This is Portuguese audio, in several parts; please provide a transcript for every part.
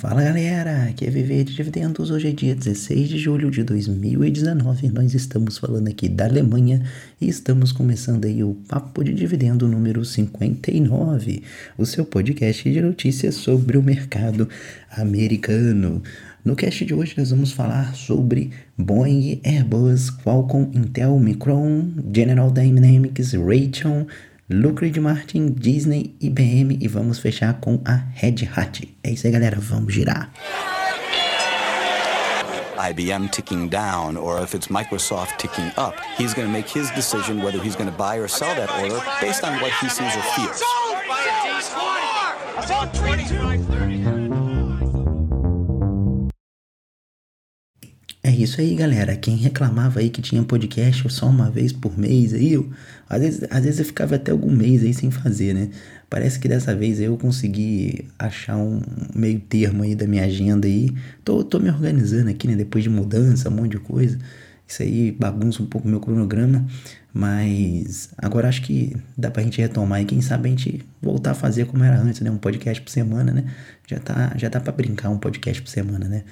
Fala galera, aqui é Viver de Dividendos. Hoje é dia 16 de julho de 2019. Nós estamos falando aqui da Alemanha e estamos começando aí o Papo de Dividendo número 59, o seu podcast de notícias sobre o mercado americano. No cast de hoje nós vamos falar sobre Boeing, Airbus, Qualcomm, Intel, Micron, General Dynamics, Raytheon, Lockheed Martin, Disney, IBM e vamos fechar com a Red Hat. É isso aí, galera, vamos girar. IBM ticking down or if it's Microsoft ticking up, he's going to make his decision whether he's going to buy or sell that order based on what he sees or feels. É isso aí, galera. Quem reclamava aí que tinha podcast só uma vez por mês aí, às, vezes, às vezes eu ficava até algum mês aí sem fazer, né? Parece que dessa vez eu consegui achar um meio termo aí da minha agenda aí. Tô, tô me organizando aqui, né? Depois de mudança, um monte de coisa. Isso aí bagunça um pouco meu cronograma. Mas agora acho que dá pra gente retomar e quem sabe a gente voltar a fazer como era antes, né? Um podcast por semana, né? Já tá, já dá pra brincar um podcast por semana, né?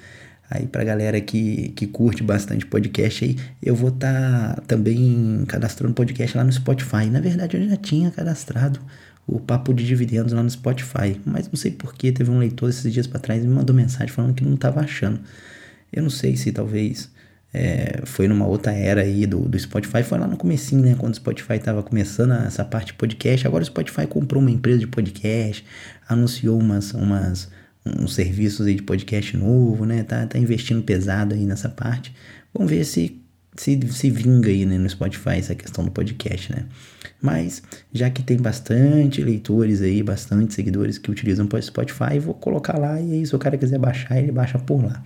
Aí pra galera que, que curte bastante podcast aí, eu vou estar tá também cadastrando podcast lá no Spotify. Na verdade, eu já tinha cadastrado o Papo de Dividendos lá no Spotify, mas não sei porquê, teve um leitor esses dias para trás e me mandou mensagem falando que não estava achando. Eu não sei se talvez é, foi numa outra era aí do, do Spotify, foi lá no comecinho, né, quando o Spotify estava começando essa parte de podcast. Agora o Spotify comprou uma empresa de podcast, anunciou umas, umas uns serviços aí de podcast novo, né? Tá, tá investindo pesado aí nessa parte. Vamos ver se se, se vinga aí né, no Spotify essa questão do podcast, né? Mas já que tem bastante leitores aí, bastante seguidores que utilizam o Spotify, vou colocar lá e aí se o cara quiser baixar, ele baixa por lá.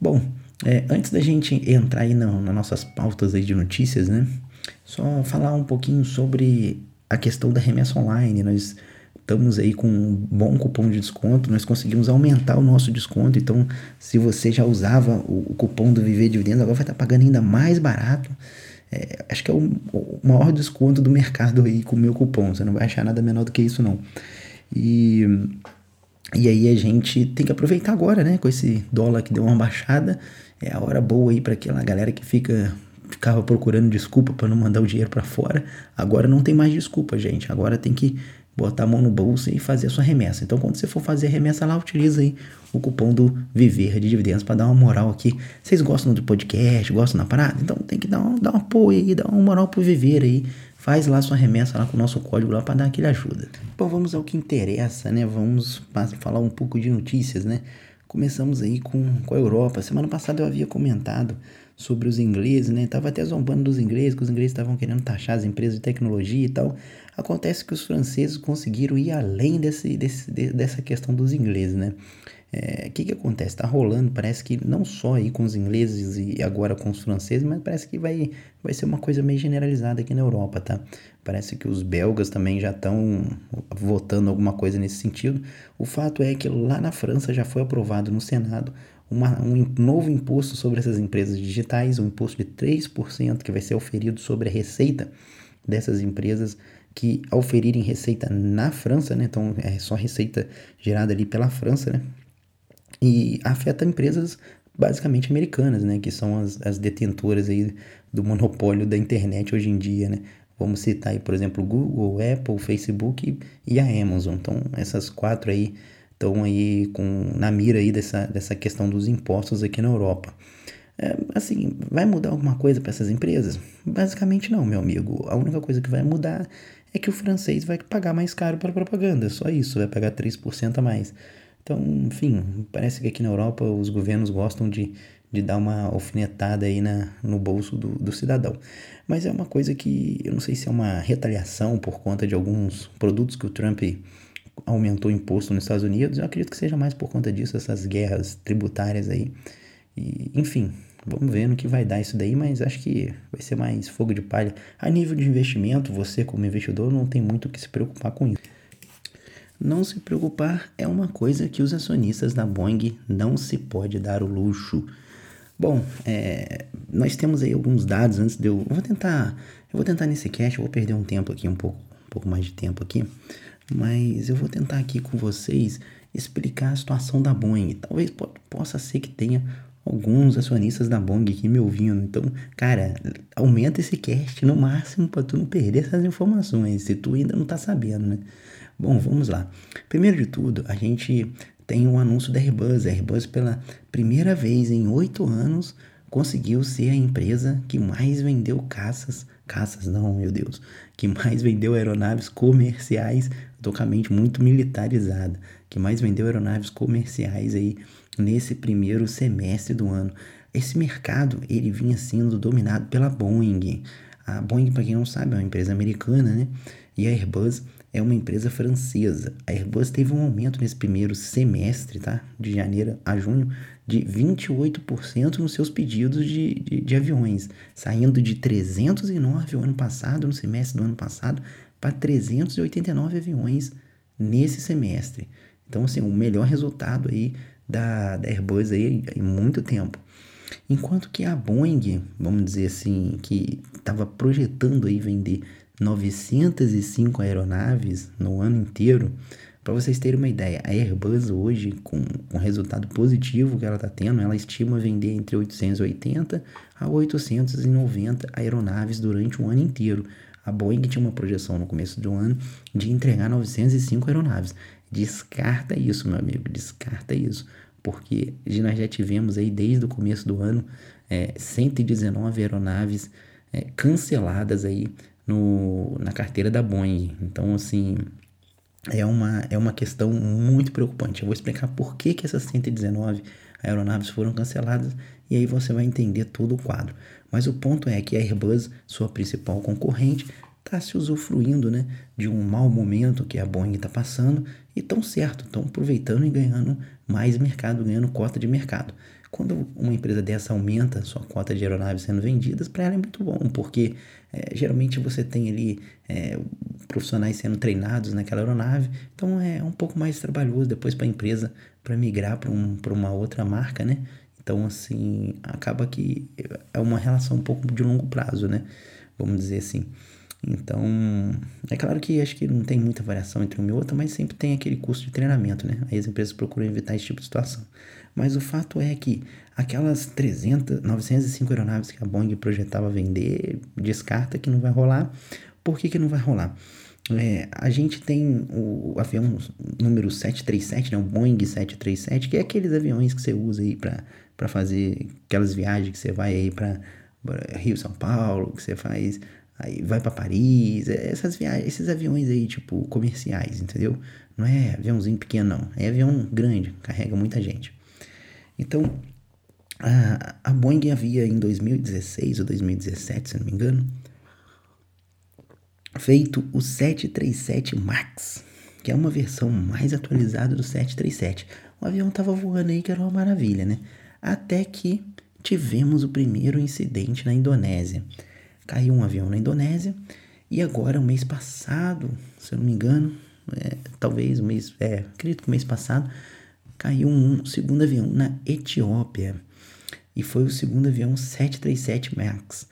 Bom, é, antes da gente entrar aí na, nas nossas pautas aí de notícias, né? Só falar um pouquinho sobre a questão da remessa online. Nós estamos aí com um bom cupom de desconto, nós conseguimos aumentar o nosso desconto. Então, se você já usava o, o cupom do Viver Dividendos, agora vai estar pagando ainda mais barato. É, acho que é o, o, maior desconto do mercado aí com o meu cupom. Você não vai achar nada menor do que isso, não. E, e aí a gente tem que aproveitar agora, né? Com esse dólar que deu uma baixada. É a hora boa aí para aquela galera que fica ficava procurando desculpa para não mandar o dinheiro para fora. Agora não tem mais desculpa, gente. Agora tem que botar a mão no bolso e fazer a sua remessa. Então, quando você for fazer a remessa lá, utiliza aí o cupom do Viver de Dividendos para dar uma moral aqui. Vocês gostam do podcast, gostam da parada? Então tem que dar um, dar um apoio aí, dar uma moral pro Viver aí. Faz lá sua remessa lá com o nosso código lá para dar aquele ajuda. Bom, vamos ao que interessa, né? Vamos falar um pouco de notícias, né? Começamos aí com, com a Europa. Semana passada eu havia comentado sobre os ingleses, né? Tava até zombando dos ingleses, que os ingleses estavam querendo taxar as empresas de tecnologia e tal. Acontece que os franceses conseguiram ir além desse, desse, dessa questão dos ingleses, né? O é, que que acontece? Está rolando, parece que não só aí com os ingleses e agora com os franceses, mas parece que vai, vai ser uma coisa meio generalizada aqui na Europa, tá? Parece que os belgas também já estão votando alguma coisa nesse sentido. O fato é que lá na França já foi aprovado no Senado uma, um novo imposto sobre essas empresas digitais, um imposto de 3% que vai ser oferido sobre a receita dessas empresas que oferirem receita na França, né, então é só receita gerada ali pela França, né, e afeta empresas basicamente americanas, né, que são as, as detentoras aí do monopólio da internet hoje em dia, né. Vamos citar aí, por exemplo, Google, Apple, Facebook e a Amazon. Então, essas quatro aí estão aí com, na mira aí dessa, dessa questão dos impostos aqui na Europa. É, assim, vai mudar alguma coisa para essas empresas? Basicamente não, meu amigo. A única coisa que vai mudar é que o francês vai pagar mais caro para propaganda, só isso, vai pagar 3% a mais. Então, enfim, parece que aqui na Europa os governos gostam de, de dar uma alfinetada aí na, no bolso do, do cidadão. Mas é uma coisa que eu não sei se é uma retaliação por conta de alguns produtos que o Trump aumentou o imposto nos Estados Unidos. Eu acredito que seja mais por conta disso, essas guerras tributárias aí. E, enfim, vamos ver no que vai dar isso daí, mas acho que vai ser mais fogo de palha. A nível de investimento, você como investidor não tem muito o que se preocupar com isso. Não se preocupar é uma coisa que os acionistas da Boeing não se pode dar o luxo. Bom, é, nós temos aí alguns dados antes de eu, vou tentar, eu vou tentar nesse cast, eu vou perder um tempo aqui, um pouco, um pouco mais de tempo aqui, mas eu vou tentar aqui com vocês explicar a situação da Boeing. Talvez possa ser que tenha alguns acionistas da Boeing aqui me ouvindo. Então, cara, aumenta esse cast no máximo para tu não perder essas informações, se tu ainda não tá sabendo, né? Bom, vamos lá. Primeiro de tudo, a gente tem um anúncio da Airbus. A Airbus, pela primeira vez em oito anos, conseguiu ser a empresa que mais vendeu caças, caças não, meu Deus, que mais vendeu aeronaves comerciais, tocamente muito militarizada, que mais vendeu aeronaves comerciais aí nesse primeiro semestre do ano. Esse mercado, ele vinha sendo dominado pela Boeing. A Boeing, para quem não sabe, é uma empresa americana, né? E a Airbus é uma empresa francesa. A Airbus teve um aumento nesse primeiro semestre, tá? De janeiro a junho, de 28% nos seus pedidos de, de, de, aviões, saindo de 309 o ano passado, no semestre do ano passado, para 389 aviões nesse semestre. Então, assim, o melhor resultado aí da, da Airbus aí em muito tempo. Enquanto que a Boeing, vamos dizer assim, que estava projetando aí vender 905 aeronaves no ano inteiro. Para vocês terem uma ideia, a Airbus hoje, com o resultado positivo que ela está tendo, ela estima vender entre 880 a 890 aeronaves durante um ano inteiro. A Boeing tinha uma projeção no começo do ano de entregar 905 aeronaves. Descarta isso, meu amigo, descarta isso. Porque nós já tivemos aí desde o começo do ano é, 119 aeronaves é, canceladas aí no, na carteira da Boeing. Então, assim, é uma, é uma questão muito preocupante. Eu vou explicar por que, que essas 119 aeronaves foram canceladas e aí você vai entender todo o quadro. Mas o ponto é que a Airbus, sua principal concorrente, está se usufruindo né, de um mau momento que a Boeing está passando e estão certo, estão aproveitando e ganhando mais mercado, ganhando cota de mercado. Quando uma empresa dessa aumenta sua cota de aeronaves sendo vendidas, para ela é muito bom, porque é, geralmente você tem ali é, profissionais sendo treinados naquela aeronave, então é um pouco mais trabalhoso depois para a empresa para migrar para um, uma outra marca, né? Então, assim, acaba que é uma relação um pouco de longo prazo, né? Vamos dizer assim. Então, é claro que acho que não tem muita variação entre uma e outra, mas sempre tem aquele custo de treinamento, né? Aí as empresas procuram evitar esse tipo de situação. Mas o fato é que aquelas 300, 905 aeronaves que a Boeing projetava vender, descarta que não vai rolar. Por que, que não vai rolar? É, a gente tem o avião número 737, né, o Boeing 737, que é aqueles aviões que você usa aí para fazer aquelas viagens que você vai aí para Rio, São Paulo, que você faz aí vai para Paris, é, essas viagens, esses aviões aí tipo comerciais, entendeu? Não é aviãozinho pequeno não, é avião grande, carrega muita gente. Então, a, a Boeing havia em 2016 ou 2017, se não me engano, feito o 737 MAX, que é uma versão mais atualizada do 737. O avião estava voando aí que era uma maravilha, né? Até que tivemos o primeiro incidente na Indonésia. Caiu um avião na Indonésia e agora, o mês passado, se eu não me engano, é, talvez o mês, é, acredito que o mês passado, caiu um segundo avião na Etiópia. E foi o segundo avião 737 MAX.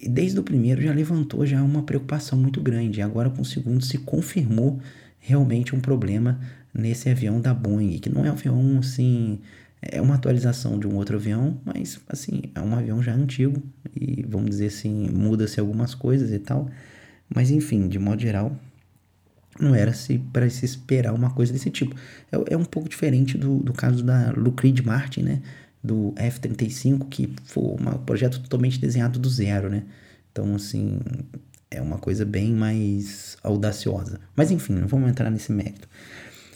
E desde o primeiro já levantou já uma preocupação muito grande. Agora com o segundo se confirmou realmente um problema nesse avião da Boeing, que não é um avião assim, é uma atualização de um outro avião, mas assim, é um avião já antigo e vamos dizer assim, muda-se algumas coisas e tal. Mas enfim, de modo geral, não era se para se esperar uma coisa desse tipo. É, é um pouco diferente do, do caso da Lockheed Martin, né? Do F-35, que foi um projeto totalmente desenhado do zero, né? Então, assim, é uma coisa bem mais audaciosa. Mas enfim, não vamos entrar nesse mérito.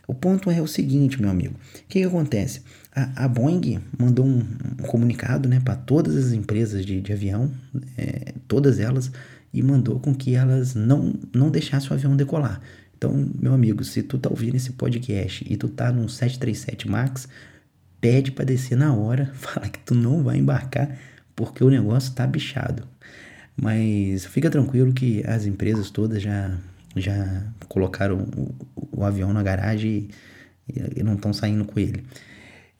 O ponto é o seguinte, meu amigo. O que, que acontece? A, a, Boeing mandou um, um comunicado né, para todas as empresas de, de avião, é, todas elas, e mandou com que elas não, não deixassem o avião decolar. Então, meu amigo, se tu tá ouvindo esse podcast e tu tá num 737 Max, pede para descer na hora, fala que tu não vai embarcar porque o negócio tá bichado. Mas fica tranquilo que as empresas todas já já colocaram o, o avião na garagem e, e não estão saindo com ele.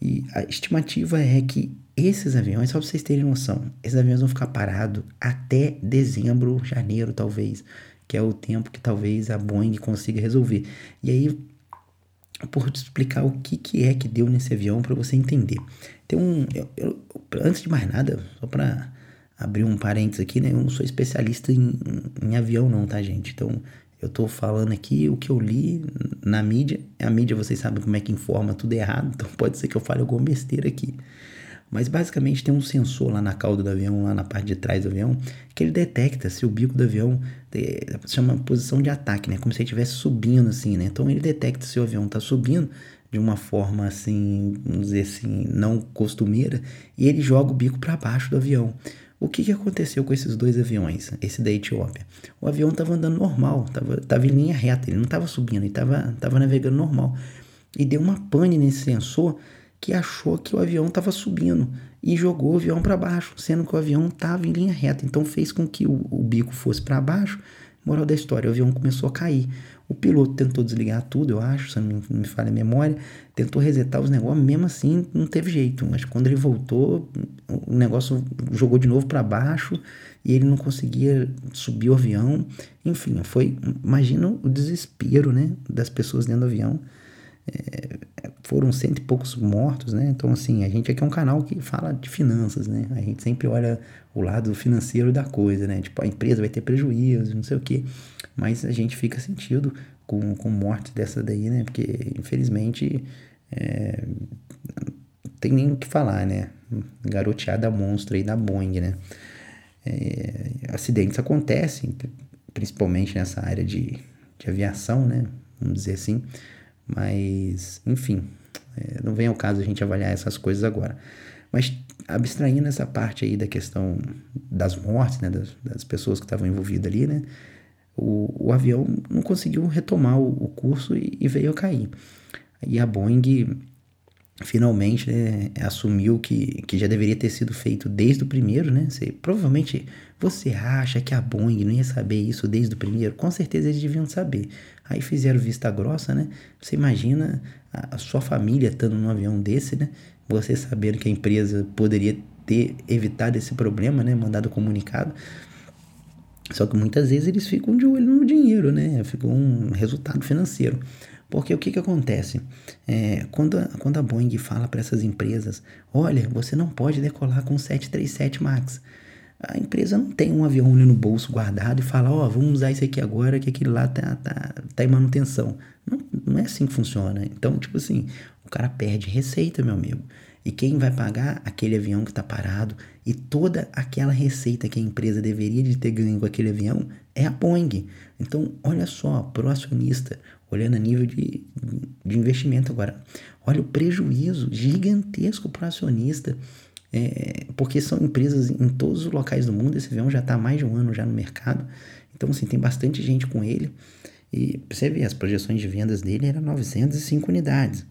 E a estimativa é que esses aviões, só para vocês terem noção, esses aviões vão ficar parados até dezembro, janeiro talvez que é o tempo que talvez a Boeing consiga resolver. E aí por explicar o que, que é que deu nesse avião para você entender. Tem um. Eu, eu, antes de mais nada, só para abrir um parênteses aqui, né? Eu não sou especialista em, em, avião, não, tá, gente? Então, eu tô falando aqui o que eu li na mídia. A mídia, vocês sabem como é que informa tudo errado, então pode ser que eu fale alguma besteira aqui. Mas basicamente tem um sensor lá na cauda do avião, lá na parte de trás do avião, que ele detecta se o bico do avião é, chama posição de ataque, né? Como se ele estivesse subindo assim, né? Então ele detecta se o avião está subindo de uma forma assim, vamos dizer assim, não costumeira, e ele joga o bico para baixo do avião. O que, que aconteceu com esses dois aviões, esse da Etiópia? O avião estava andando normal, estava em linha reta, ele não estava subindo, ele estava tava navegando normal. E deu uma pane nesse sensor que achou que o avião estava subindo e jogou o avião para baixo, sendo que o avião estava em linha reta. Então fez com que o, o bico fosse para baixo. Moral da história, o avião começou a cair. O piloto tentou desligar tudo, eu acho, se não me falha a memória, tentou resetar os negócios, mesmo assim não teve jeito. Mas quando ele voltou, o negócio jogou de novo para baixo e ele não conseguia subir o avião. Enfim, foi, imagina o desespero, né, das pessoas dentro do avião. É, foram cento e poucos mortos, né? Então, assim, a gente aqui é um canal que fala de finanças, né? A gente sempre olha o lado financeiro da coisa, né? Tipo, a empresa vai ter prejuízo, não sei o quê. Mas a gente fica sentido com, com morte dessa daí, né? Porque, infelizmente, é, tem nem o que falar, né? Garoteada monstro aí da Boeing, né? É, acidentes acontecem, principalmente nessa área de, de aviação, né? Vamos dizer assim. Mas, enfim, é, não vem ao caso a gente avaliar essas coisas agora. Mas abstraindo essa parte aí da questão das mortes, né, das, das pessoas que estavam envolvidas ali, né, o, o avião não conseguiu retomar o, o curso e, e, veio a cair. E a Boeing finalmente né, assumiu que, que já deveria ter sido feito desde o primeiro, né? Você, provavelmente você acha que a Boeing não ia saber isso desde o primeiro? Com certeza eles deviam saber. Aí fizeram vista grossa, né? Você imagina a, a sua família estando num avião desse, né? Você sabendo que a empresa poderia ter evitado esse problema, né? Mandado comunicado. Só que muitas vezes eles ficam de olho no dinheiro, né? Ficam um resultado financeiro. Porque o que, que acontece? É, quando, a, quando a Boeing fala para essas empresas: olha, você não pode decolar com 737 MAX. A empresa não tem um avião ali no bolso guardado e fala: ó, oh, vamos usar isso aqui agora que aquele lá tá, tá, tá em manutenção. Não, não é assim que funciona. Então, tipo assim, o cara perde receita, meu amigo. E quem vai pagar? Aquele avião que está parado. E toda aquela receita que a empresa deveria de ter ganho com aquele avião é a Boeing. Então, olha só, pro acionista, olhando a nível de, de investimento agora, olha o prejuízo gigantesco para o acionista, é, porque são empresas em todos os locais do mundo, esse avião já está há mais de um ano já no mercado, então assim, tem bastante gente com ele, e você vê, as projeções de vendas dele eram 905 unidades,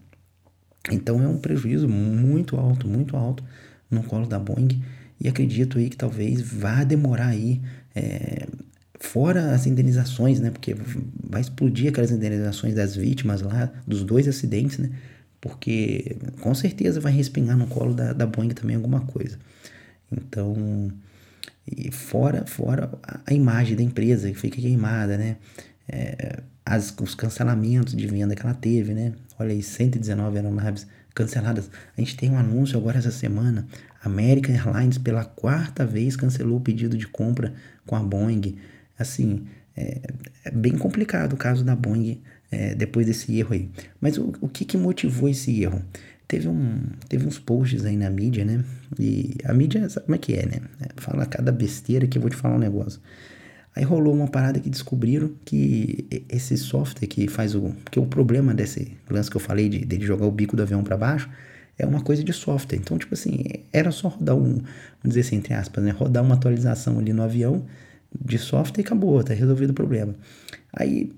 então é um prejuízo muito alto, muito alto no colo da Boeing, e acredito aí que talvez vá demorar aí é, Fora as indenizações, né? Porque vai explodir aquelas indenizações das vítimas lá, dos dois acidentes, né? Porque com certeza vai respingar no colo da, da Boeing também alguma coisa. Então, e fora, fora a imagem da empresa que fica queimada, né? É, as, os cancelamentos de venda que ela teve, né? Olha aí, 119 aeronaves canceladas. A gente tem um anúncio agora essa semana. American Airlines, pela quarta vez, cancelou o pedido de compra com a Boeing. Assim, é, é bem complicado o caso da Boeing é, depois desse erro aí. Mas o, o que, que motivou esse erro? Teve, um, teve uns posts aí na mídia, né? E a mídia, sabe como é que é, né? Fala cada besteira que eu vou te falar um negócio. Aí rolou uma parada que descobriram que esse software que faz o. que o problema desse lance que eu falei de dele jogar o bico do avião para baixo é uma coisa de software. Então, tipo assim, era só rodar um, vamos dizer assim, entre aspas, né? Rodar uma atualização ali no avião de software e acabou, tá resolvido o problema. Aí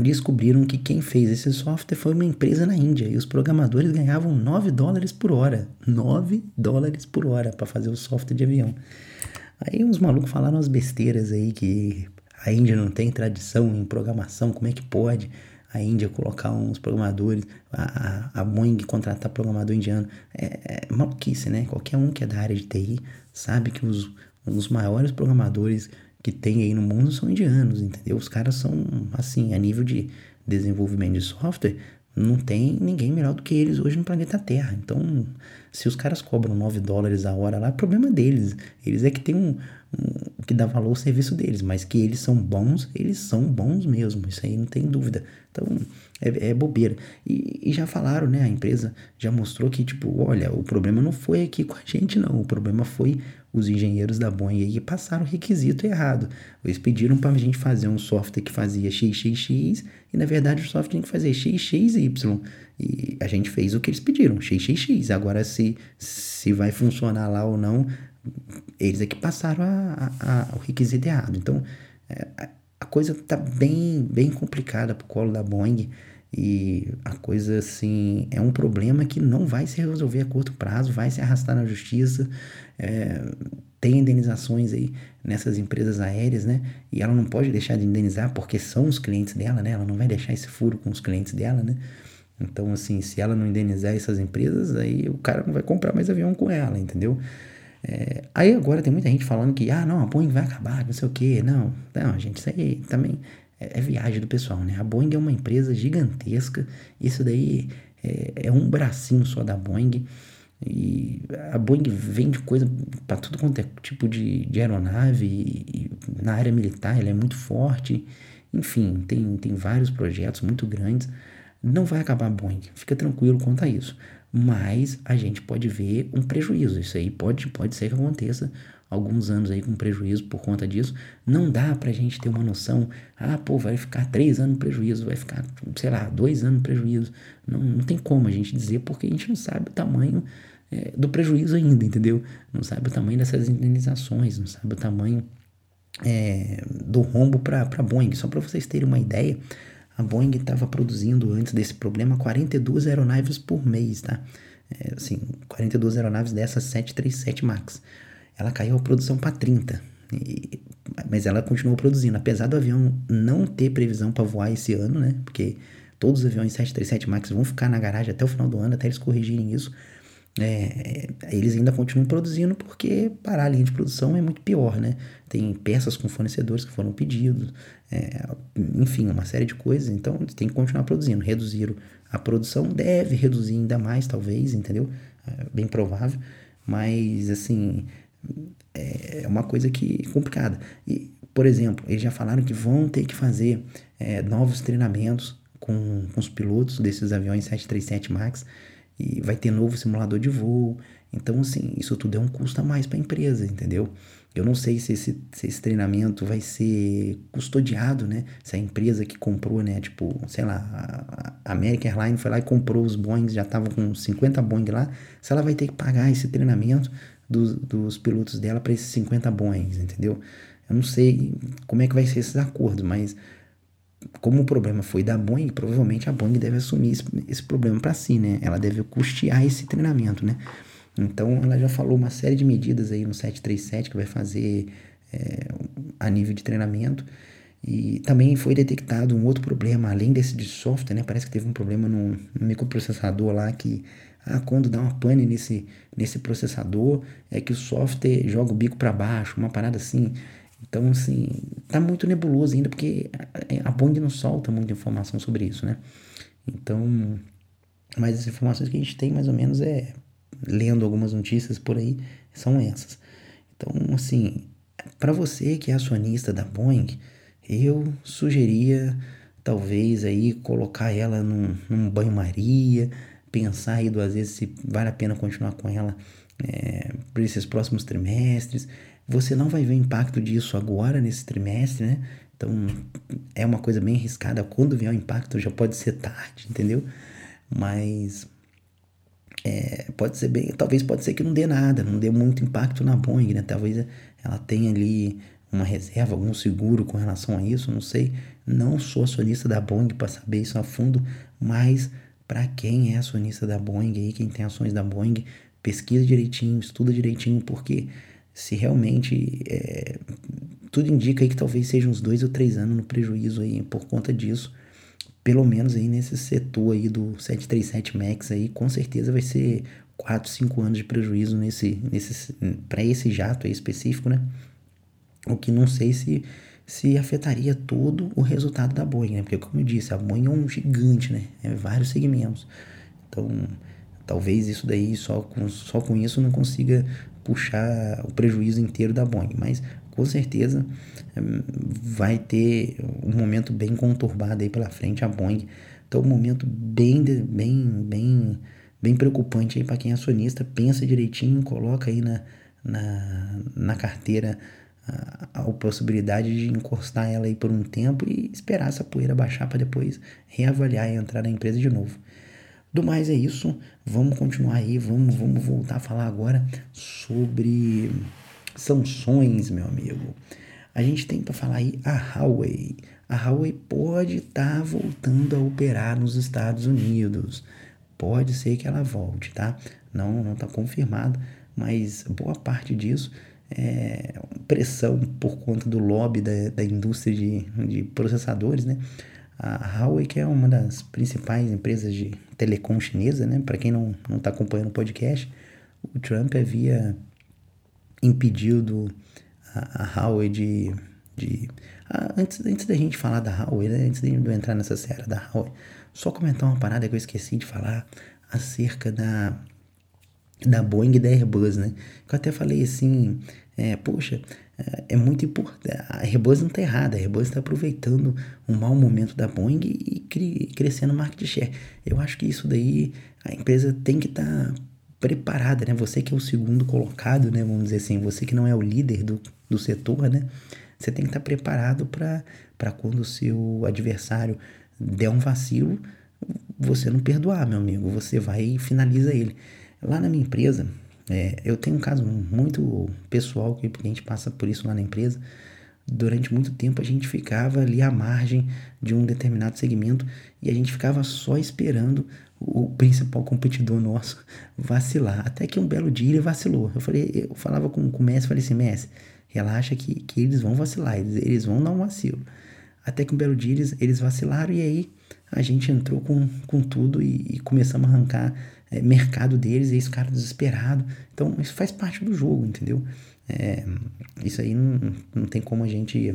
descobriram que quem fez esse software foi uma empresa na Índia e os programadores ganhavam 9 dólares por hora. 9 dólares por hora para fazer o software de avião. Aí uns malucos falaram umas besteiras aí que a Índia não tem tradição em programação, como é que pode a Índia colocar uns programadores, a, a, a Boeing contratar programador indiano? É, é maluquice, né? Qualquer um que é da área de TI sabe que os os maiores programadores que tem aí no mundo são indianos, entendeu? Os caras são, assim, a nível de desenvolvimento de software, não tem ninguém melhor do que eles hoje no planeta Terra. Então, se os caras cobram 9 dólares a hora lá, é problema deles. Eles é que tem um, um, que dá valor ao serviço deles, mas que eles são bons, eles são bons mesmo. Isso aí não tem dúvida. Então, é, é bobeira. E, e, já falaram, né? A empresa já mostrou que, tipo, olha, o problema não foi aqui com a gente, não. O problema foi os engenheiros da Boeing aí que passaram o requisito errado. Eles pediram para a gente fazer um software que fazia XXX e na verdade o software tinha que fazer XXY. E a gente fez o que eles pediram, XXX. Agora se, se vai funcionar lá ou não, eles é que passaram a, a, a, o requisito errado. Então é, a coisa tá bem, bem complicada pro colo da Boeing. E a coisa assim é um problema que não vai se resolver a curto prazo, vai se arrastar na justiça. É, tem indenizações aí nessas empresas aéreas, né? E ela não pode deixar de indenizar porque são os clientes dela, né? Ela não vai deixar esse furo com os clientes dela, né? Então, assim, se ela não indenizar essas empresas, aí o cara não vai comprar mais avião com ela, entendeu? É, aí agora tem muita gente falando que, ah, não, a Boeing vai acabar, não sei o quê. Não, não, gente, isso aí também é, é, viagem do pessoal, né? A Boeing é uma empresa gigantesca, isso daí é, é um bracinho só da Boeing. E a Boeing vende coisa para tudo quanto é tipo de, de aeronave. E, e na área militar ela é muito forte. Enfim, tem, tem vários projetos muito grandes. Não vai acabar a Boeing, fica tranquilo quanto a isso. Mas a gente pode ver um prejuízo. Isso aí pode, pode ser que aconteça alguns anos aí com prejuízo por conta disso. Não dá pra gente ter uma noção, ah, pô, vai ficar três anos prejuízo, vai ficar, sei lá, dois anos prejuízo. Não, não tem como a gente dizer porque a gente não sabe o tamanho é, do prejuízo ainda, entendeu? Não sabe o tamanho dessas indenizações, não sabe o tamanho é, do rombo para a Boeing. Só para vocês terem uma ideia, a Boeing estava produzindo antes desse problema 42 aeronaves por mês, tá? É, assim, 42 aeronaves dessas 737 MAX ela caiu a produção para 30. E, mas ela continuou produzindo, apesar do avião não ter previsão para voar esse ano, né? Porque todos os aviões 737 MAX vão ficar na garagem até o final do ano, até eles corrigirem isso. É, eles ainda continuam produzindo porque parar a linha de produção é muito pior, né? Tem peças com fornecedores que foram pedidos, é, enfim, uma série de coisas. Então, têm que continuar produzindo. Reduzir a produção, deve reduzir ainda mais, talvez, entendeu? É bem provável. Mas, assim, é uma coisa que é complicada. E, por exemplo, eles já falaram que vão ter que fazer é, novos treinamentos com, com os pilotos desses aviões 737 MAX e vai ter novo simulador de voo. Então, assim, isso tudo é um custo a mais para a empresa, entendeu? Eu não sei se esse, se esse treinamento vai ser custodiado, né? Se a empresa que comprou, né? Tipo, sei lá, a American Airlines foi lá e comprou os Boeing, já tava com 50 Boeing lá. Se ela vai ter que pagar esse treinamento dos, dos pilotos dela para esses 50 Boeing, entendeu? Eu não sei como é que vai ser esses acordos, mas como o problema foi da Boeing, provavelmente a Boeing deve assumir esse, esse problema para si, né? Ela deve custear esse treinamento, né? Então ela já falou uma série de medidas aí no 737 que vai fazer é, a nível de treinamento. E também foi detectado um outro problema, além desse de software, né? Parece que teve um problema no, no microprocessador lá que ah, quando dá uma pane nesse, nesse processador, é que o software joga o bico para baixo, uma parada assim. Então, assim, tá muito nebuloso ainda, porque a, Bond não solta muita informação sobre isso, né? Então, mas as informações que a gente tem, mais ou menos, é lendo algumas notícias por aí, são essas. Então, assim, para você que é acionista da Boeing, eu sugeria talvez aí colocar ela num, num banho-maria, pensar aí duas vezes se vale a pena continuar com ela é, por esses próximos trimestres. Você não vai ver o impacto disso agora nesse trimestre, né? Então é uma coisa bem arriscada. Quando vier o impacto já pode ser tarde, entendeu? Mas é, pode ser bem, talvez pode ser que não dê nada, não dê muito impacto na Boeing, né? Talvez ela tenha ali uma reserva, algum seguro com relação a isso, não sei. Não sou acionista da Boeing para saber isso a fundo, mas para quem é acionista da Boeing aí, quem tem ações da Boeing, pesquisa direitinho, estuda direitinho, porque se realmente é, tudo indica aí que talvez seja uns dois ou três anos no prejuízo aí por conta disso, pelo menos aí nesse setor aí do 737 MAX aí, com certeza vai ser 4, 5 anos de prejuízo nesse, nesse para esse jato aí específico, né? O que não sei se se afetaria todo o resultado da Boeing, né? Porque, como eu disse, a Boeing é um gigante, né? É vários segmentos. Então, talvez isso daí, só com, só com isso, não consiga puxar o prejuízo inteiro da Boeing. Mas, com certeza, vai ter um momento bem conturbado aí pela frente a Boeing. Então, um momento bem, bem, bem, bem preocupante aí para quem é acionista. Pensa direitinho, coloca aí na, na, na carteira a, a possibilidade de encostar ela aí por um tempo e esperar essa poeira baixar para depois reavaliar e entrar na empresa de novo. Do mais é isso, vamos continuar aí, vamos, vamos voltar a falar agora sobre sanções, meu amigo. A gente tem para falar aí a Huawei. A Huawei pode estar tá voltando a operar nos Estados Unidos. Pode ser que ela volte, tá? Não, não está confirmado, mas boa parte disso é, pressão por conta do lobby da, da indústria de, de processadores, né? A Huawei, que é uma das principais empresas de telecom chinesa, né? Para quem não está acompanhando o podcast, o Trump havia impedido a, a Huawei de... de a, antes, antes da gente falar da Huawei, né? Antes de eu entrar nessa série da Huawei, só comentar uma parada que eu esqueci de falar acerca da da Boeing e da Airbus, né? Eu até falei assim, é, poxa, é, é muito importante. A Airbus não está errada, a Airbus está aproveitando um mau momento da Boeing e cri, crescendo market share. Eu acho que isso daí a empresa tem que estar tá preparada, né? Você que é o segundo colocado, né? Vamos dizer assim, você que não é o líder do, do setor, né? Você tem que estar preparado para quando o seu adversário der um vacilo, você não perdoar, meu amigo. Você vai e finaliza ele. Lá na minha empresa, é, eu tenho um caso muito pessoal que a gente passa por isso lá na empresa. Durante muito tempo a gente ficava ali à margem de um determinado segmento e a gente ficava só esperando o principal competidor nosso vacilar. Até que um belo dia ele vacilou. Eu falei, eu falava com, com o Messi, falei assim, Messi, relaxa que, que eles vão vacilar, eles, eles vão dar um vacilo. Até que um belo dia eles, eles vacilaram e aí a gente entrou com, com tudo e, e começamos a arrancar é, mercado deles, e esse cara desesperado. Então, isso faz parte do jogo, entendeu? É, isso aí não, não tem como a gente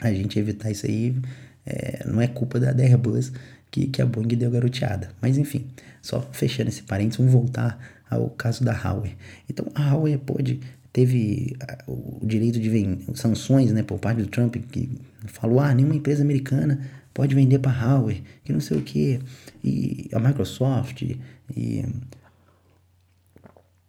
a gente evitar isso aí. É, não é culpa da, da Airbus que, que a Boeing deu garoteada. Mas enfim, só fechando esse parênteses, vamos voltar ao caso da Huawei. Então, a Huawei pode teve o direito de vender sanções né, por parte do Trump, que falou, ah, nenhuma empresa americana pode vender para a Huawei, que não sei o que, e a Microsoft, e,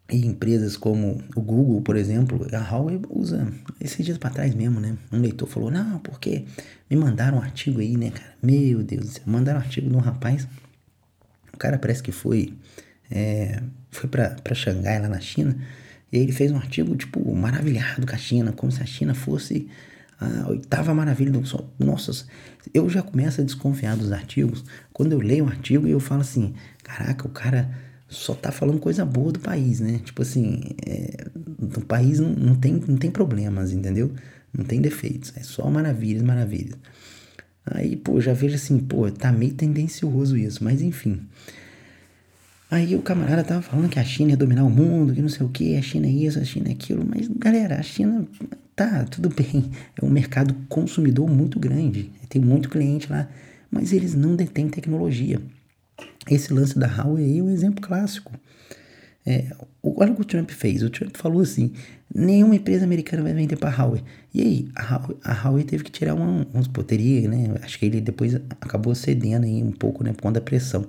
e empresas como o Google, por exemplo, a Huawei usa, esses dias para trás mesmo, né? Um leitor falou, não, porque me mandaram um artigo aí, né, cara? Meu Deus do céu, mandaram um artigo de um rapaz, o cara parece que foi, é, foi para Xangai, lá na China, e ele fez um artigo, tipo, maravilhado com a China, como se a China fosse a oitava maravilha do sol. Nossa, eu já começo a desconfiar dos artigos quando eu leio um artigo e eu falo assim: caraca, o cara só tá falando coisa boa do país, né? Tipo assim, é, o país não, não, tem, não tem problemas, entendeu? Não tem defeitos, é só maravilhas, maravilhas. Aí, pô, já vejo assim, pô, tá meio tendencioso isso, mas enfim. Aí o camarada tava falando que a China ia dominar o mundo, que não sei o que, a China é isso, a China é aquilo, mas galera, a China tá, tudo bem, é um mercado consumidor muito grande, tem muito cliente lá, mas eles não detêm tecnologia. Esse lance da Huawei é um exemplo clássico. É, olha o que o Trump fez. O Trump falou assim: nenhuma empresa americana vai vender para a Huawei. E aí, a Huawei, a Huawei teve que tirar uma, umas poteria, né? Acho que ele depois acabou cedendo aí um pouco, né? Por conta da pressão.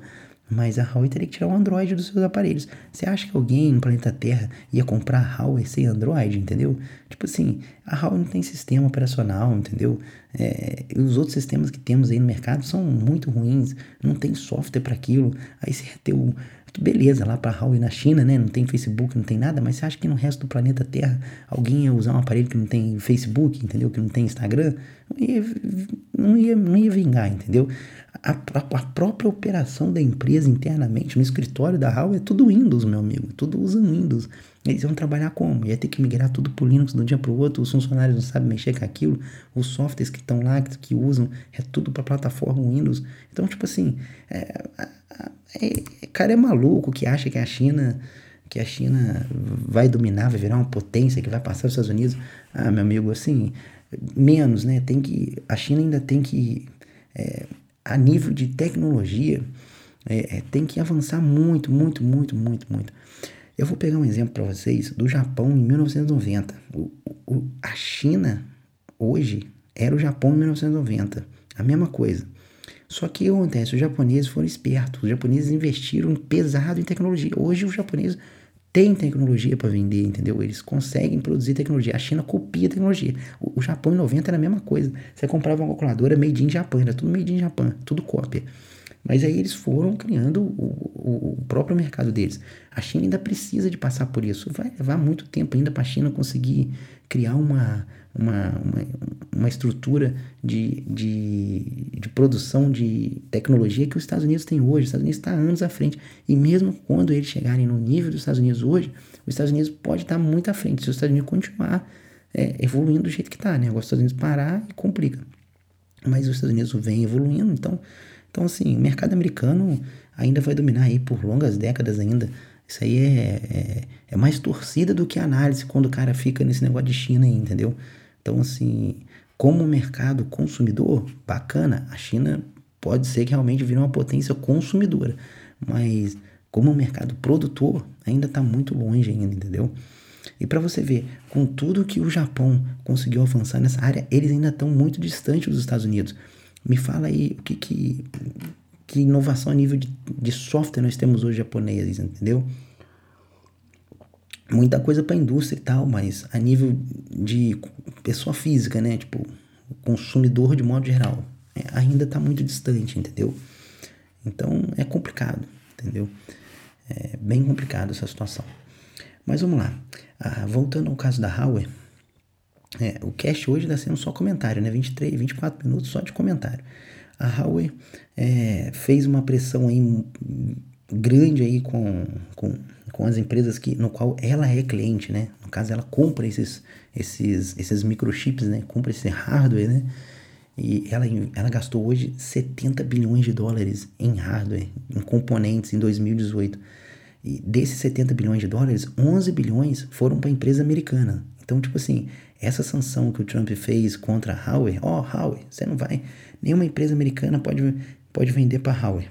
Mas a Huawei teria que tirar o Android dos seus aparelhos. Você acha que alguém no planeta Terra ia comprar a Huawei sem Android, entendeu? Tipo assim, a Huawei não tem sistema operacional, entendeu? É, os outros sistemas que temos aí no mercado são muito ruins, não tem software para aquilo. Aí você ia ter o, beleza, lá para Huawei na China, né? Não tem Facebook, não tem nada, mas você acha que no resto do planeta Terra alguém ia usar um aparelho que não tem Facebook, entendeu? Que não tem Instagram? Não ia, não ia, não ia vingar, entendeu? A, a, a, própria operação da empresa internamente, no escritório da Huawei, é tudo Windows, meu amigo. Tudo usa Windows. Eles vão trabalhar como? Ia ter que migrar tudo pro Linux de um dia pro outro. Os funcionários não sabem mexer com aquilo. Os softwares que estão lá, que, que, usam, é tudo para plataforma Windows. Então, tipo assim, é, é, cara é maluco que acha que a China que a China vai dominar, vai virar uma potência que vai passar os Estados Unidos. Ah, meu amigo, assim, menos, né? Tem que, a China ainda tem que, é, a nível de tecnologia, é, é tem que avançar muito, muito, muito, muito, muito. Eu vou pegar um exemplo para vocês do Japão em 1990. O, o, a China hoje era o Japão em 1990, a mesma coisa. Só que o que acontece? Os japoneses foram espertos, os japoneses investiram pesado em tecnologia. Hoje os japoneses têm tecnologia para vender, entendeu? Eles conseguem produzir tecnologia. A China copia tecnologia. O, o, Japão em 90 era a mesma coisa. Você comprava uma calculadora made in Japan, era tudo made in Japan, tudo cópia. Mas aí eles foram criando o, o, o, próprio mercado deles. A China ainda precisa de passar por isso. Vai levar muito tempo ainda para a China conseguir criar uma, uma, uma, uma estrutura de, de, de, produção de tecnologia que os Estados Unidos têm hoje. Os Estados Unidos está anos à frente. E mesmo quando eles chegarem no nível dos Estados Unidos hoje, os Estados Unidos pode estar muito à frente se os Estados Unidos continuar é, evoluindo do jeito que está. Né? Agora os Estados Unidos parar e complica. Mas os Estados Unidos vem evoluindo, então, então assim, o mercado americano ainda vai dominar aí por longas décadas ainda. Isso aí é, é, é, mais torcida do que análise quando o cara fica nesse negócio de China aí, entendeu? Então, assim, como mercado consumidor, bacana, a China pode ser que realmente vire uma potência consumidora, mas como mercado produtor, ainda está muito longe ainda, entendeu? E para você ver, com tudo que o Japão conseguiu avançar nessa área, eles ainda estão muito distantes dos Estados Unidos. Me fala aí o que, que, que inovação a nível de, de software nós temos hoje japoneses, entendeu? muita coisa para indústria e tal, mas a nível de pessoa física, né? Tipo, consumidor de modo geral, é, ainda está muito distante, entendeu? Então é complicado, entendeu? É bem complicado essa situação. Mas vamos lá. Ah, voltando ao caso da Huawei, é, o cast hoje está sendo só comentário, né? 23, 24 minutos só de comentário. A Huawei é, fez uma pressão aí grande aí com, com com as empresas que, no qual ela é cliente, né? No caso, ela compra esses, esses, esses microchips, né? Compra esse hardware, né? E ela, ela gastou hoje 70 bilhões de dólares em hardware, em componentes em 2018. E desses 70 bilhões de dólares, 11 bilhões foram para a empresa americana. Então, tipo assim, essa sanção que o Trump fez contra a Huawei, ó, oh, Huawei, você não vai, nenhuma empresa americana pode, pode vender para a Huawei,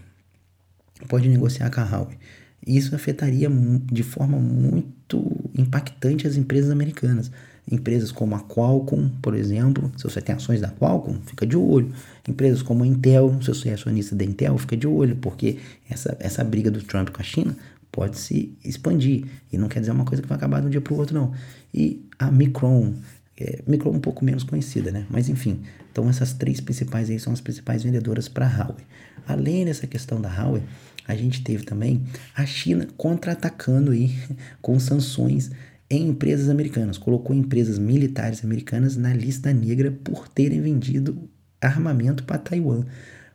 pode negociar com a Huawei. Isso afetaria de forma muito impactante as empresas americanas. Empresas como a Qualcomm, por exemplo, se você tem ações da Qualcomm, fica de olho. Empresas como a Intel, se você é acionista da Intel, fica de olho, porque essa, essa briga do Trump com a China pode se expandir. E não quer dizer uma coisa que vai acabar de um dia para o outro, não. E a Micron, é, Micron um pouco menos conhecida, né? Mas enfim, então essas três principais aí são as principais vendedoras para a Huawei. Além dessa questão da Huawei, a gente teve também a China contra-atacando aí com sanções em empresas americanas. Colocou empresas militares americanas na lista negra por terem vendido armamento para Taiwan.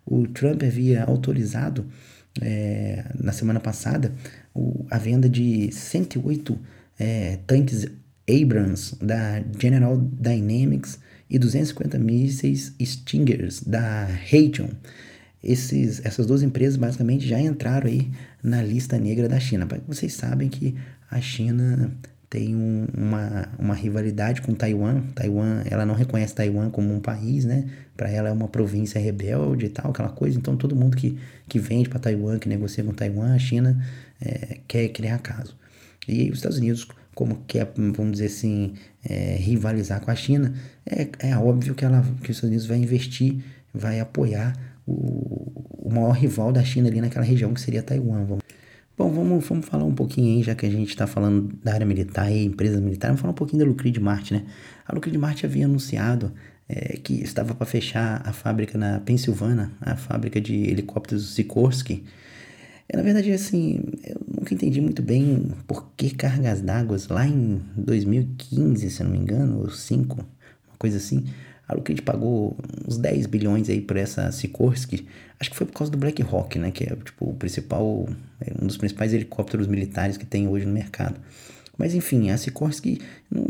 O Trump havia autorizado é, na semana passada o, a venda de 108 é, tanques Abrams da General Dynamics e 250 mísseis Stingers da Raytheon esses, essas duas empresas basicamente já entraram aí na lista negra da China. Vocês sabem que a China tem um, uma, uma rivalidade com Taiwan. Taiwan, ela não reconhece Taiwan como um país, né? Para ela é uma província rebelde e tal, aquela coisa. Então todo mundo que, que vende para Taiwan, que negocia com Taiwan, a China é, quer criar caso. E os Estados Unidos, como quer, vamos dizer assim, é, rivalizar com a China, é, é óbvio que, ela, que os Estados Unidos vai investir, vai apoiar o, o maior rival da China ali naquela região, que seria Taiwan. Vamos. Bom, vamos, vamos falar um pouquinho aí, já que a gente está falando da área militar e empresas militares, vamos falar um pouquinho da Lucrid Mart, né? A Lucrid Mart havia anunciado é, que estava para fechar a fábrica na Pensilvânia, a fábrica de helicópteros Sikorsky. É, na verdade, assim, eu nunca entendi muito bem por que cargas d'água lá em 2015, se não me engano, ou 5, uma coisa assim, a Lucid pagou uns 10 bilhões aí por essa Sikorsky. Acho que foi por causa do Black Hawk, né? Que é tipo o principal, é um dos principais helicópteros militares que tem hoje no mercado. Mas enfim, a Sikorsky não,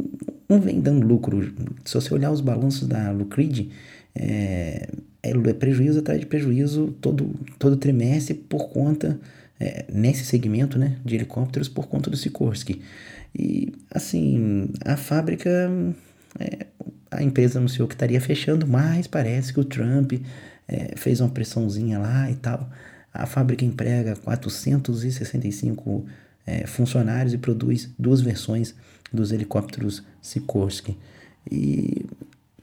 não vem dando lucro. Se você olhar os balanços da Lucrid, é, é prejuízo atrás de prejuízo todo, todo trimestre por conta, é, nesse segmento né, de helicópteros, por conta do Sikorsky. E assim, a fábrica é, a empresa anunciou que estaria fechando, mas parece que o Trump é, fez uma pressãozinha lá e tal. A fábrica emprega 465 é, funcionários e produz duas versões dos helicópteros Sikorsky. E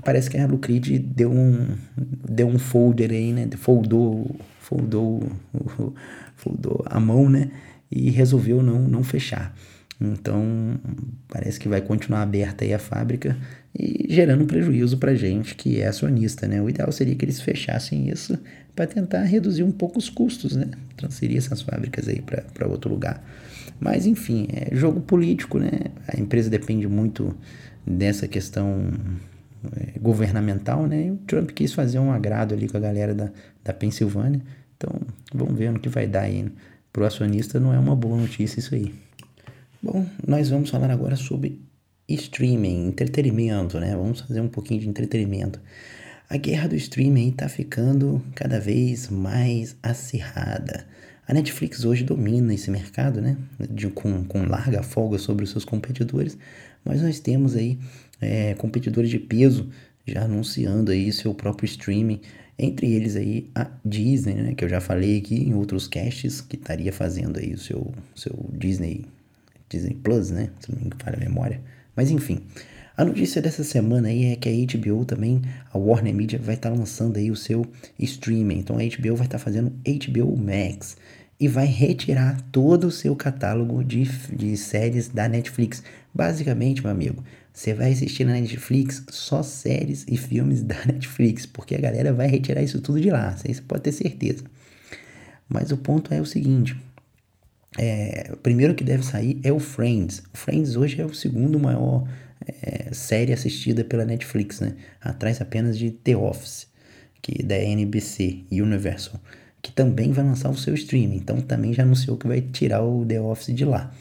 parece que a Lucrid deu um, deu um folder aí, né? Foldou, foldou, foldou a mão, né? E resolveu não, não fechar. Então, parece que vai continuar aberta aí a fábrica e gerando prejuízo para gente que é acionista, né? O ideal seria que eles fechassem isso para tentar reduzir um pouco os custos, né? Transferir essas fábricas aí para outro lugar. Mas, enfim, é jogo político, né? A empresa depende muito dessa questão é, governamental, né? E o Trump quis fazer um agrado ali com a galera da, da Pensilvânia. Então, vamos ver no que vai dar aí. Pro acionista não é uma boa notícia isso aí. Bom, nós vamos falar agora sobre streaming, entretenimento, né? Vamos fazer um pouquinho de entretenimento. A guerra do streaming está ficando cada vez mais acirrada. A Netflix hoje domina esse mercado, né? De, com, com larga folga sobre os seus competidores, mas nós temos aí é, competidores de peso já anunciando aí seu próprio streaming, entre eles aí a Disney, né? Que eu já falei aqui em outros casts que estaria fazendo aí o seu, seu Disney Disney Plus, né? Se não me falha a memória. Mas enfim, a notícia dessa semana aí é que a HBO também, a Warner Media, vai estar tá lançando aí o seu streaming. Então a HBO vai estar tá fazendo HBO Max e vai retirar todo o seu catálogo de, de séries da Netflix. Basicamente, meu amigo, você vai assistir na Netflix só séries e filmes da Netflix, porque a galera vai retirar isso tudo de lá, você pode ter certeza. Mas o ponto é o seguinte: é, o primeiro que deve sair é o Friends. O Friends hoje é o segundo maior é, série assistida pela Netflix, né? Atrás apenas de The Office, que da NBC Universal, que também vai lançar o seu streaming. Então também já anunciou que vai tirar o The Office de lá.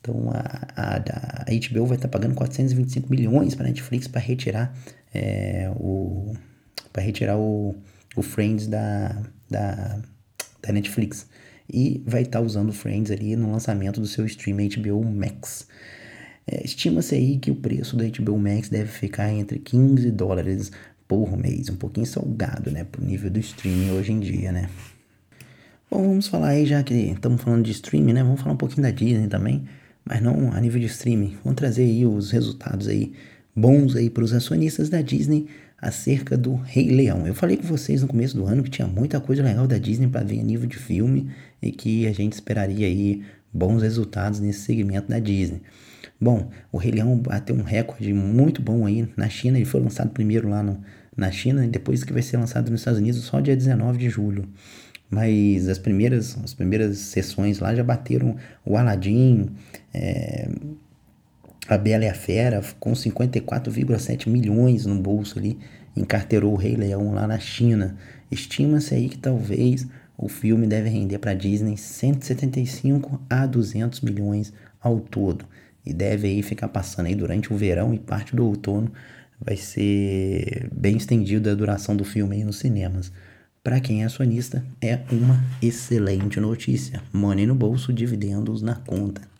Então a, a, a HBO vai estar tá pagando 425 milhões para a Netflix para retirar é, o para retirar o, o Friends da, da, da Netflix e vai estar tá usando Friends ali no lançamento do seu stream HBO Max. É, Estima-se aí que o preço do HBO Max deve ficar entre 15 dólares por mês, um pouquinho salgado, né, pro nível do streaming hoje em dia, né. Bom, vamos falar aí, já que estamos falando de streaming, né, vamos falar um pouquinho da Disney também, mas não a nível de streaming. Vamos trazer aí os resultados aí bons aí para os acionistas da Disney acerca do Rei Leão. Eu falei com vocês no começo do ano que tinha muita coisa legal da Disney para ver a nível de filme e que a gente esperaria aí bons resultados nesse segmento da Disney. Bom, o Rei Leão bateu um recorde muito bom aí na China, ele foi lançado primeiro lá no, na China e depois que vai ser lançado nos Estados Unidos só dia 19 de julho. Mas as primeiras, as primeiras sessões lá já bateram o Aladdin, é, a Bela e a Fera, com 54,7 milhões no bolso ali, encarterou o Rei Leão lá na China. Estima-se aí que talvez o filme deve render para a Disney 175 a 200 milhões ao todo. E deve aí ficar passando aí durante o verão e parte do outono. Vai ser bem estendido a duração do filme aí nos cinemas. Para quem é acionista, é uma excelente notícia. Money no bolso, dividendos na conta.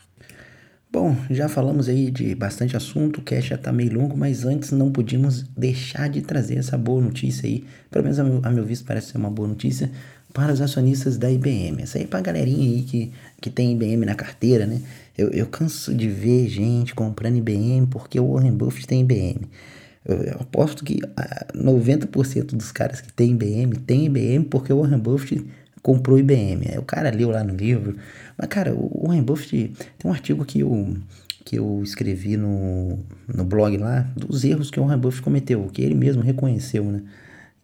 Bom, já falamos aí de bastante assunto, o cast já tá meio longo, mas antes não podíamos deixar de trazer essa boa notícia aí, pelo menos a meu, a meu visto parece ser uma boa notícia, para os acionistas da IBM. Essa aí é pra galerinha aí que, que tem IBM na carteira, né? Eu, eu canso de ver gente comprando IBM porque o Warren Buffett tem IBM. Eu, eu aposto que 90% ah, dos caras que tem IBM tem IBM porque o Warren Buffett comprou IBM. Aí o cara leu lá no livro. Mas, cara, o Warren Buffett tem um artigo que eu, que eu escrevi no, no blog lá dos erros que o Warren Buffett cometeu, que ele mesmo reconheceu, né?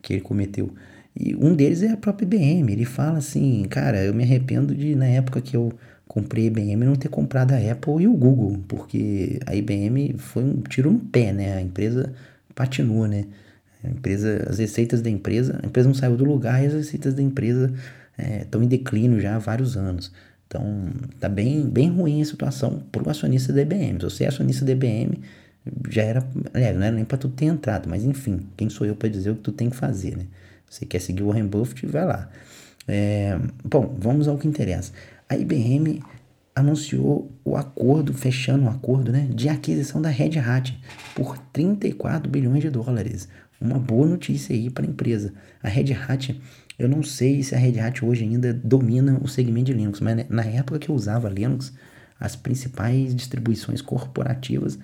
Que ele cometeu. E um deles é a própria IBM. Ele fala assim, cara, eu me arrependo de, na época que eu comprei a IBM, não ter comprado a Apple e o Google, porque a IBM foi um tiro no pé, né? A empresa patinou, né? A empresa, as receitas da empresa, a empresa não saiu do lugar e as receitas da empresa estão é, em declínio já há vários anos. Então, tá bem, bem ruim a situação para o acionista da IBM. Se você é acionista da IBM, já era, aliás, não era nem para tu ter entrado, mas enfim, quem sou eu para dizer o que tu tem que fazer, né? Você quer seguir o Warren Buffett, vai lá. É, bom, vamos ao que interessa. A IBM anunciou o acordo, fechando o acordo, né, de aquisição da Red Hat por 34 bilhões de dólares. Uma boa notícia aí para a empresa. A Red Hat, eu não sei se a Red Hat hoje ainda domina o segmento de Linux, mas na época que eu usava Linux, as principais distribuições corporativas,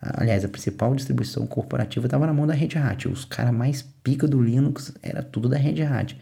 aliás, a principal distribuição corporativa estava na mão da Red Hat. Os caras mais pica do Linux era tudo da Red Hat.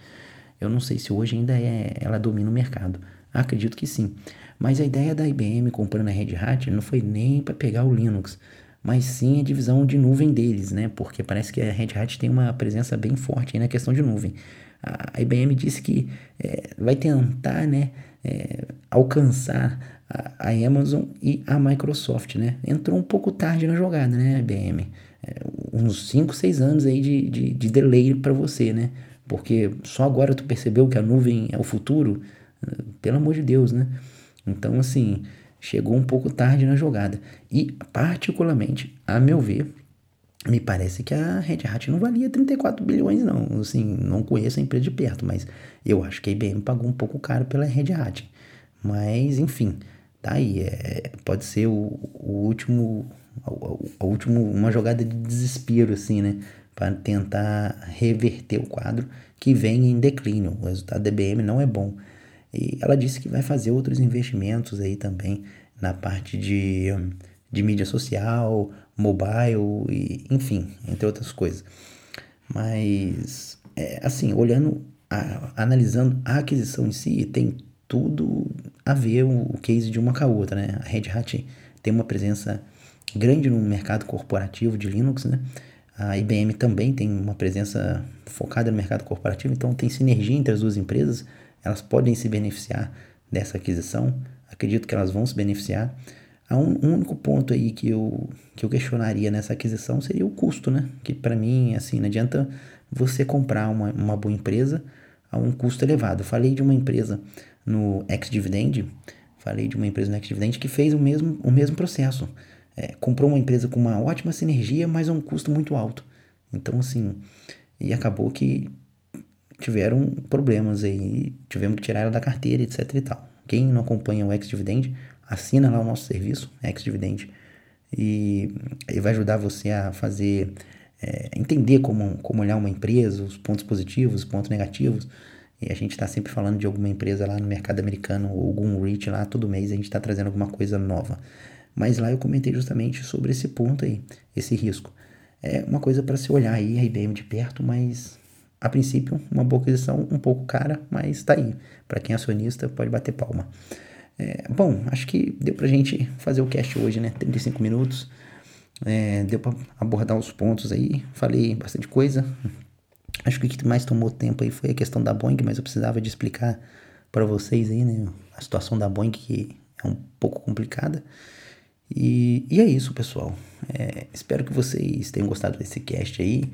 Eu não sei se hoje ainda é, ela domina o mercado. Acredito que sim. Mas a ideia da IBM comprando a Red Hat não foi nem para pegar o Linux, mas sim a divisão de nuvem deles, né? Porque parece que a Red Hat tem uma presença bem forte na questão de nuvem. A IBM disse que é, vai tentar, né, é, alcançar a, a, Amazon e a Microsoft, né? Entrou um pouco tarde na jogada, né, IBM? É, uns 5, 6 anos aí de, de, de delay para você, né? Porque só agora tu percebeu que a nuvem é o futuro? Pelo amor de Deus, né? Então, assim, chegou um pouco tarde na jogada. E, particularmente, a meu ver, me parece que a Red Hat não valia 34 bilhões, não. Assim, não conheço a empresa de perto, mas eu acho que a IBM pagou um pouco caro pela Red Hat. Mas, enfim, tá aí. É, pode ser o, o último, a, último, uma jogada de desespero, assim, né? Para tentar reverter o quadro que vem em declínio. O resultado da IBM não é bom. E ela disse que vai fazer outros investimentos aí também na parte de, de mídia social, mobile, e, enfim, entre outras coisas. Mas, é, assim, olhando, a, analisando a aquisição em si, tem tudo a ver o, o case de uma com a outra, né? A Red Hat tem uma presença grande no mercado corporativo de Linux, né? A IBM também tem uma presença focada no mercado corporativo, então tem sinergia entre as duas empresas elas podem se beneficiar dessa aquisição, acredito que elas vão se beneficiar. Há um, um único ponto aí que eu, que eu questionaria nessa aquisição seria o custo, né? Que para mim, assim, não adianta você comprar uma, uma boa empresa a um custo elevado. Eu falei de uma empresa no ex-dividend, falei de uma empresa no ex-dividend que fez o mesmo, o mesmo processo. É, comprou uma empresa com uma ótima sinergia, mas a um custo muito alto. Então, assim, e acabou que tiveram problemas aí, tivemos que tirar ela da carteira, etc e tal. Quem não acompanha o Ex-Dividend, assina lá o nosso serviço, Ex-Dividend, e ele vai ajudar você a fazer, é, entender como, como olhar uma empresa, os pontos positivos, os pontos negativos, e a gente está sempre falando de alguma empresa lá no mercado americano, ou algum REIT lá, todo mês a gente está trazendo alguma coisa nova. Mas lá eu comentei justamente sobre esse ponto aí, esse risco. É uma coisa para se olhar aí a IBM de perto, mas a princípio, uma boa aquisição, um pouco cara, mas tá aí. Para quem é acionista, pode bater palma. É, bom, acho que deu pra gente fazer o cast hoje, né? 35 minutos. É, deu para abordar os pontos aí. Falei bastante coisa. Acho que o que mais tomou tempo aí foi a questão da Boeing, mas eu precisava de explicar para vocês aí, né? A situação da Boeing que é um pouco complicada. E, e é isso, pessoal. É, espero que vocês tenham gostado desse cast aí.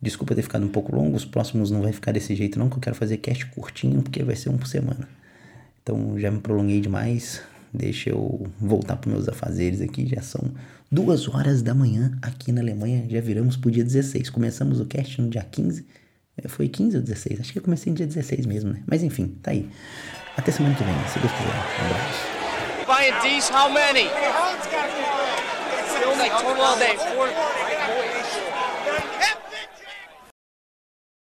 Desculpa ter ficado um pouco longo, os próximos não vai ficar desse jeito não, que eu quero fazer cast curtinho, porque vai ser um por semana. Então já me prolonguei demais, deixa eu voltar para meus afazeres aqui, já são duas horas da manhã aqui na Alemanha, já viramos pro dia 16. Começamos o cast no dia 15, é, foi 15 ou 16? Acho que eu comecei no dia 16 mesmo, né? Mas enfim, tá aí. Até semana que vem, se Deus quiser. Um abraço. Buying D's, how many? Like total all day, four.